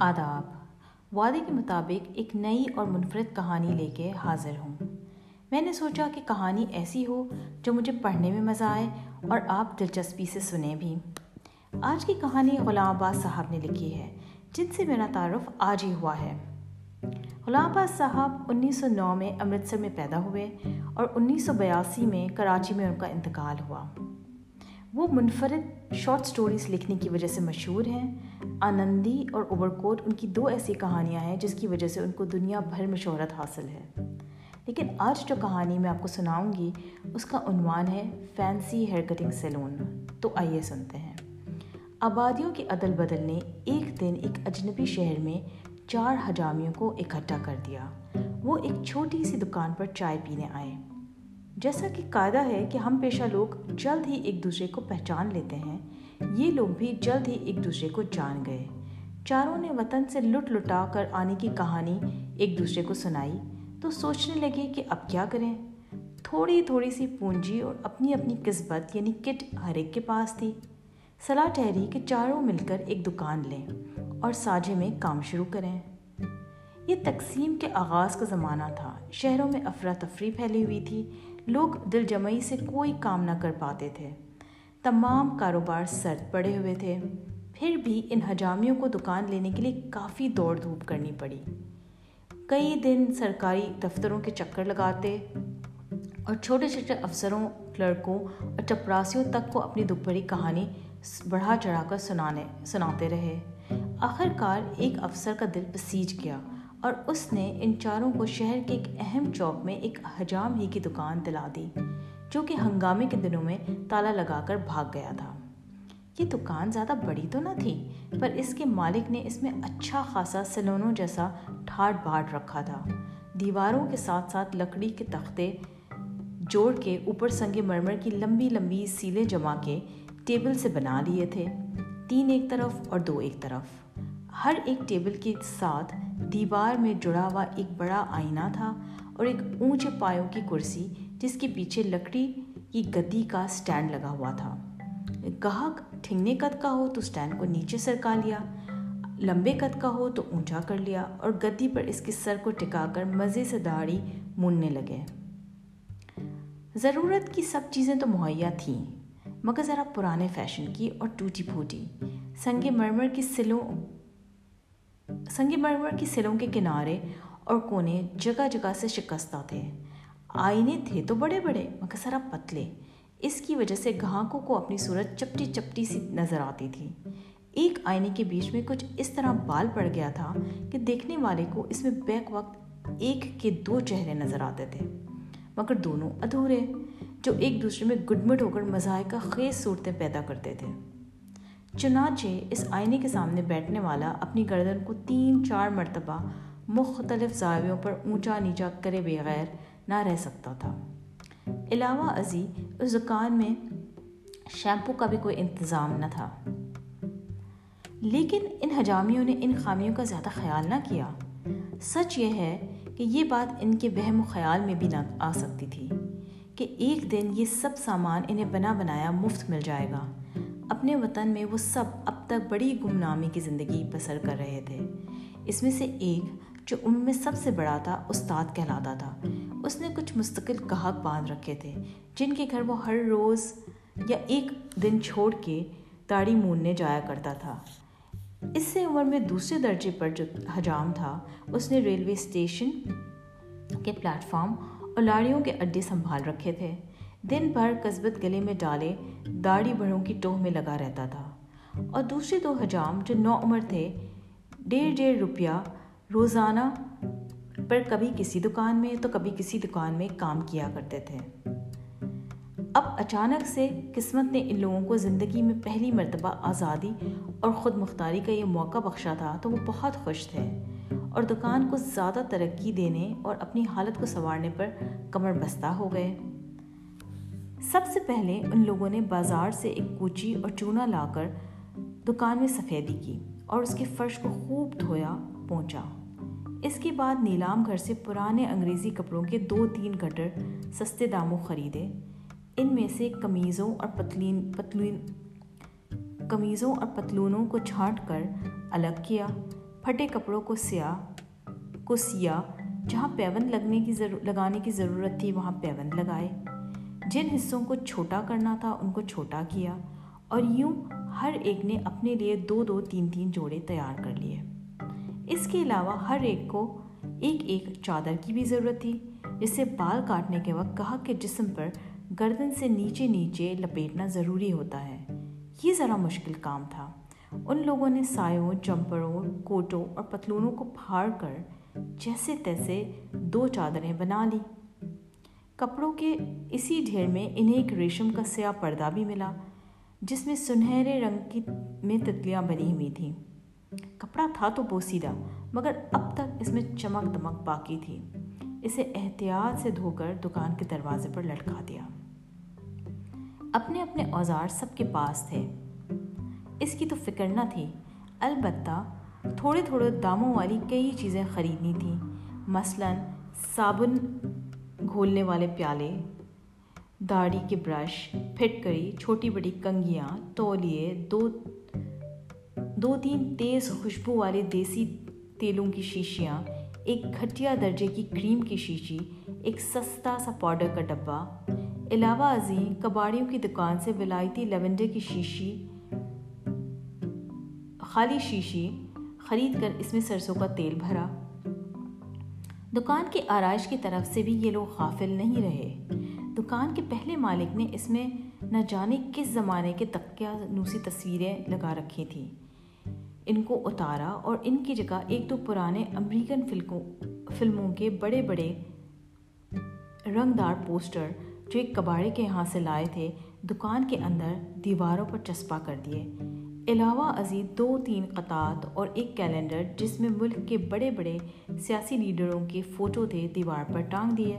آداب۔ وعدے کے مطابق ایک نئی اور منفرد کہانی لے کے حاضر ہوں۔ میں نے سوچا کہ کہانی ایسی ہو جو مجھے پڑھنے میں مزہ آئے اور آپ دلچسپی سے سنیں بھی۔ آج کی کہانی غلام عباس صاحب نے لکھی ہے، جن سے میرا تعارف آج ہی ہوا ہے۔ غلام عباس صاحب انیس سو نو میں امرتسر میں پیدا ہوئے اور انیس سو بیاسی میں کراچی میں ان کا انتقال ہوا۔ وہ منفرد شارٹ سٹوریز لکھنے کی وجہ سے مشہور ہیں آنندی اور اوور کوٹ ان کی دو ایسی کہانیاں ہیں جس کی وجہ سے ان کو دنیا بھر میں شہرت حاصل ہے۔ لیکن آج جو کہانی میں آپ کو سناؤں گی، اس کا عنوان ہے فینسی ہیئر کٹنگ سیلون۔ تو آئیے سنتے ہیں۔ آبادیوں کے عدل بدل نے ایک دن ایک اجنبی شہر میں چار حجامیوں کو اکٹھا کر دیا۔ وہ ایک چھوٹی سی دکان پر چائے پینے آئے۔ جیسا کہ قاعدہ ہے کہ ہم پیشہ لوگ جلد ہی ایک دوسرے کو پہچان لیتے ہیں۔ یہ لوگ بھی جلد ہی ایک دوسرے کو جان گئے۔ چاروں نے وطن سے لٹ لٹا کر آنے کی کہانی ایک دوسرے کو سنائی تو سوچنے لگے کہ اب کیا کریں۔ تھوڑی تھوڑی سی پونجی اور اپنی اپنی قسمت یعنی کٹ ہر ایک کے پاس تھی۔ صلاح ٹھہری کہ چاروں مل کر ایک دکان لیں اور ساجھے میں کام شروع کریں۔ یہ تقسیم کے آغاز کا زمانہ تھا۔ شہروں میں افراتفری پھیلی ہوئی تھی۔ لوگ دل جمعی سے کوئی کام نہ کر پاتے تھے۔ تمام کاروبار سرد پڑے ہوئے تھے۔ پھر بھی ان حجامیوں کو دکان لینے کے لیے کافی دوڑ دھوپ کرنی پڑی۔ کئی دن سرکاری دفتروں کے چکر لگاتے اور چھوٹے چھوٹے افسروں، کلرکوں اور چپراسیوں تک کو اپنی دوپہری کہانی بڑھا چڑھا کر سنانے، سناتے رہے۔ آخر کار ایک افسر کا دل بسیج گیا اور اس نے ان چاروں کو شہر کے ایک اہم چوک میں ایک حجام ہی کی دکان دلا دی۔ جو کہ ہنگامے کے دنوں میں تالا لگا کر بھاگ گیا تھا۔ یہ دکان زیادہ بڑی تو نہ تھی، پر اس کے مالک نے اس میں اچھا خاصا سلونوں جیسا ٹھاٹ باٹ رکھا تھا۔ دیواروں کے ساتھ ساتھ لکڑی کے تختے جوڑ کے اوپر سنگ مرمر کی لمبی لمبی سیلیں جما کے ٹیبل سے بنا لیے تھے۔ تین ایک طرف اور دو ایک طرف۔ ہر ایک ٹیبل کے ساتھ دیوار میں جڑا ہوا ایک بڑا آئینہ تھا اور ایک اونچے پایوں کی کرسی جس کے پیچھے لکڑی کی گدی کا سٹینڈ لگا ہوا تھا۔ گاہک ٹھنگنے قد کا ہو تو سٹینڈ کو نیچے سرکا لیا، لمبے قد کا ہو تو اونچا کر لیا اور گدی پر اس کے سر کو ٹکا کر مزے سے داڑھی موننے لگے۔ ضرورت کی سب چیزیں تو مہیا تھیں، مگر ذرا پرانے فیشن کی اور ٹوٹی پھوٹی۔ سنگ مرمر کی سلوں، سنگ مرمر کی سروں کے کنارے اور کونے جگہ جگہ سے شکستہ تھے۔ آئینے تھے تو بڑے بڑے، مگر ذرا پتلے۔ اس کی وجہ سے گاہکوں کو اپنی صورت چپٹی چپٹی سی نظر آتی تھی۔ ایک آئینے کے بیچ میں کچھ اس طرح بال پڑ گیا تھا کہ دیکھنے والے کو اس میں بیک وقت ایک کے دو چہرے نظر آتے تھے۔ مگر دونوں ادھورے، جو ایک دوسرے میں گڈمٹ ہو کر مذائقہ خیز صورتیں پیدا کرتے تھے۔ چنانچہ اس آئینے کے سامنے بیٹھنے والا اپنی گردن کو تین چار مرتبہ مختلف زاویوں پر اونچا نیچا کرے بغیر نہ رہ سکتا تھا۔ علاوہ ازی، اس دکان میں شیمپو کا بھی کوئی انتظام نہ تھا۔ لیکن ان حجامیوں نے ان خامیوں کا زیادہ خیال نہ کیا۔ سچ یہ ہے کہ یہ بات ان کے وہم و خیال میں بھی نہ آ سکتی تھی کہ ایک دن یہ سب سامان انہیں بنا بنایا مفت مل جائے گا۔ اپنے وطن میں وہ سب اب تک بڑی گمنامی کی زندگی بسر کر رہے تھے۔ اس میں سے ایک جو ان میں سب سے بڑا تھا، استاد کہلاتا تھا۔ اس نے کچھ مستقل گاہک باندھ رکھے تھے، جن کے گھر وہ ہر روز یا ایک دن چھوڑ کے داڑھی موننے جایا کرتا تھا۔ اس سے عمر میں دوسرے درجے پر جو حجام تھا، اس نے ریلوے اسٹیشن کے پلیٹ فارم اور لاڑیوں کے اڈے سنبھال رکھے تھے۔ دن بھر قصبت گلے میں ڈالے داڑھی بڑوں کی ٹوہ میں لگا رہتا تھا۔ اور دوسرے دو حجام جو نو عمر تھے، ڈیڑھ ڈیڑھ روپیہ روزانہ پر کبھی کسی دکان میں تو کبھی کسی دکان میں کام کیا کرتے تھے۔ اب اچانک سے قسمت نے ان لوگوں کو زندگی میں پہلی مرتبہ آزادی اور خود مختاری کا یہ موقع بخشا تھا تو وہ بہت خوش تھے اور دکان کو زیادہ ترقی دینے اور اپنی حالت کو سنوارنے پر کمر بستہ ہو گئے۔ سب سے پہلے ان لوگوں نے بازار سے ایک کوچی اور چونا لا کر دکان میں سفیدی کی اور اس کے فرش کو خوب دھویا پہنچا اس کے بعد نیلام گھر سے پرانے انگریزی کپڑوں کے دو تین گٹر سستے داموں خریدے۔ ان میں سے قمیضوں اور پتلین پتلین قمیضوں اور پتلونوں کو چھانٹ کر الگ کیا۔ پھٹے کپڑوں کو سیاہ کو سیاہ، جہاں پیون لگنے کی ضرور، لگانے کی ضرورت تھی، وہاں پیون لگائے۔ جن حصوں کو چھوٹا کرنا تھا، ان کو چھوٹا کیا۔ اور یوں ہر ایک نے اپنے لیے دو دو، تین تین جوڑے تیار کر لیے۔ اس کے علاوہ ہر ایک کو ایک ایک چادر کی بھی ضرورت تھی، جسے بال کاٹنے کے وقت کہا کہ جسم پر گردن سے نیچے نیچے لپیٹنا ضروری ہوتا ہے۔ یہ ذرا مشکل کام تھا۔ ان لوگوں نے سایوں، جمپروں، کوٹوں اور پتلونوں کو پھاڑ کر جیسے تیسے دو چادریں بنا لی۔ کپڑوں کے اسی ڈھیر میں انہیں ایک ریشم کا سیاہ پردہ بھی ملا، جس میں سنہرے رنگ کی میں تتلیاں بنی ہوئی تھیں۔ کپڑا تھا تو بوسیدہ مگر اب تک اس میں چمک دمک باقی تھی۔ اسے احتیاط سے دھو کر دکان کے دروازے پر لٹکا دیا۔ اپنے اپنے اوزار سب کے پاس تھے۔ اس کی تو فکر نہ تھی۔ البتہ تھوڑے تھوڑے داموں والی کئی چیزیں خریدنی تھیں۔ مثلاً صابن گھولنے والے پیالے، داڑھی کے برش پھٹکری چھوٹی بڑی کنگیاں، تولیے دو دو تین تیز خوشبو والے دیسی تیلوں کی شیشیاں، ایک گھٹیا درجے کی کریم کی شیشی، ایک سستا سا پاؤڈر کا ڈبہ۔ علاوہ ازیں کباڑیوں کی دکان سے ولایتی لیونڈر کی شیشی، خالی شیشی خرید کر اس میں سرسوں کا تیل بھرا۔ دکان کی آرائش کی طرف سے بھی یہ لوگ غافل نہیں رہے۔ دکان کے پہلے مالک نے اس میں نہ جانے کس زمانے کے تکیا نوسی تصویریں لگا رکھی تھیں۔ ان کو اتارا اور ان کی جگہ ایک دو پرانے امریکن فلموں کے بڑے بڑے رنگ دار پوسٹر جو ایک کباڑے کے یہاں سے لائے تھے، دکان کے اندر دیواروں پر چسپا کر دیے۔ علاوہ ازیں دو تین قطعات اور ایک کیلنڈر جس میں ملک کے بڑے بڑے سیاسی لیڈروں کے فوٹو تھے، دیوار پر ٹانگ دیے۔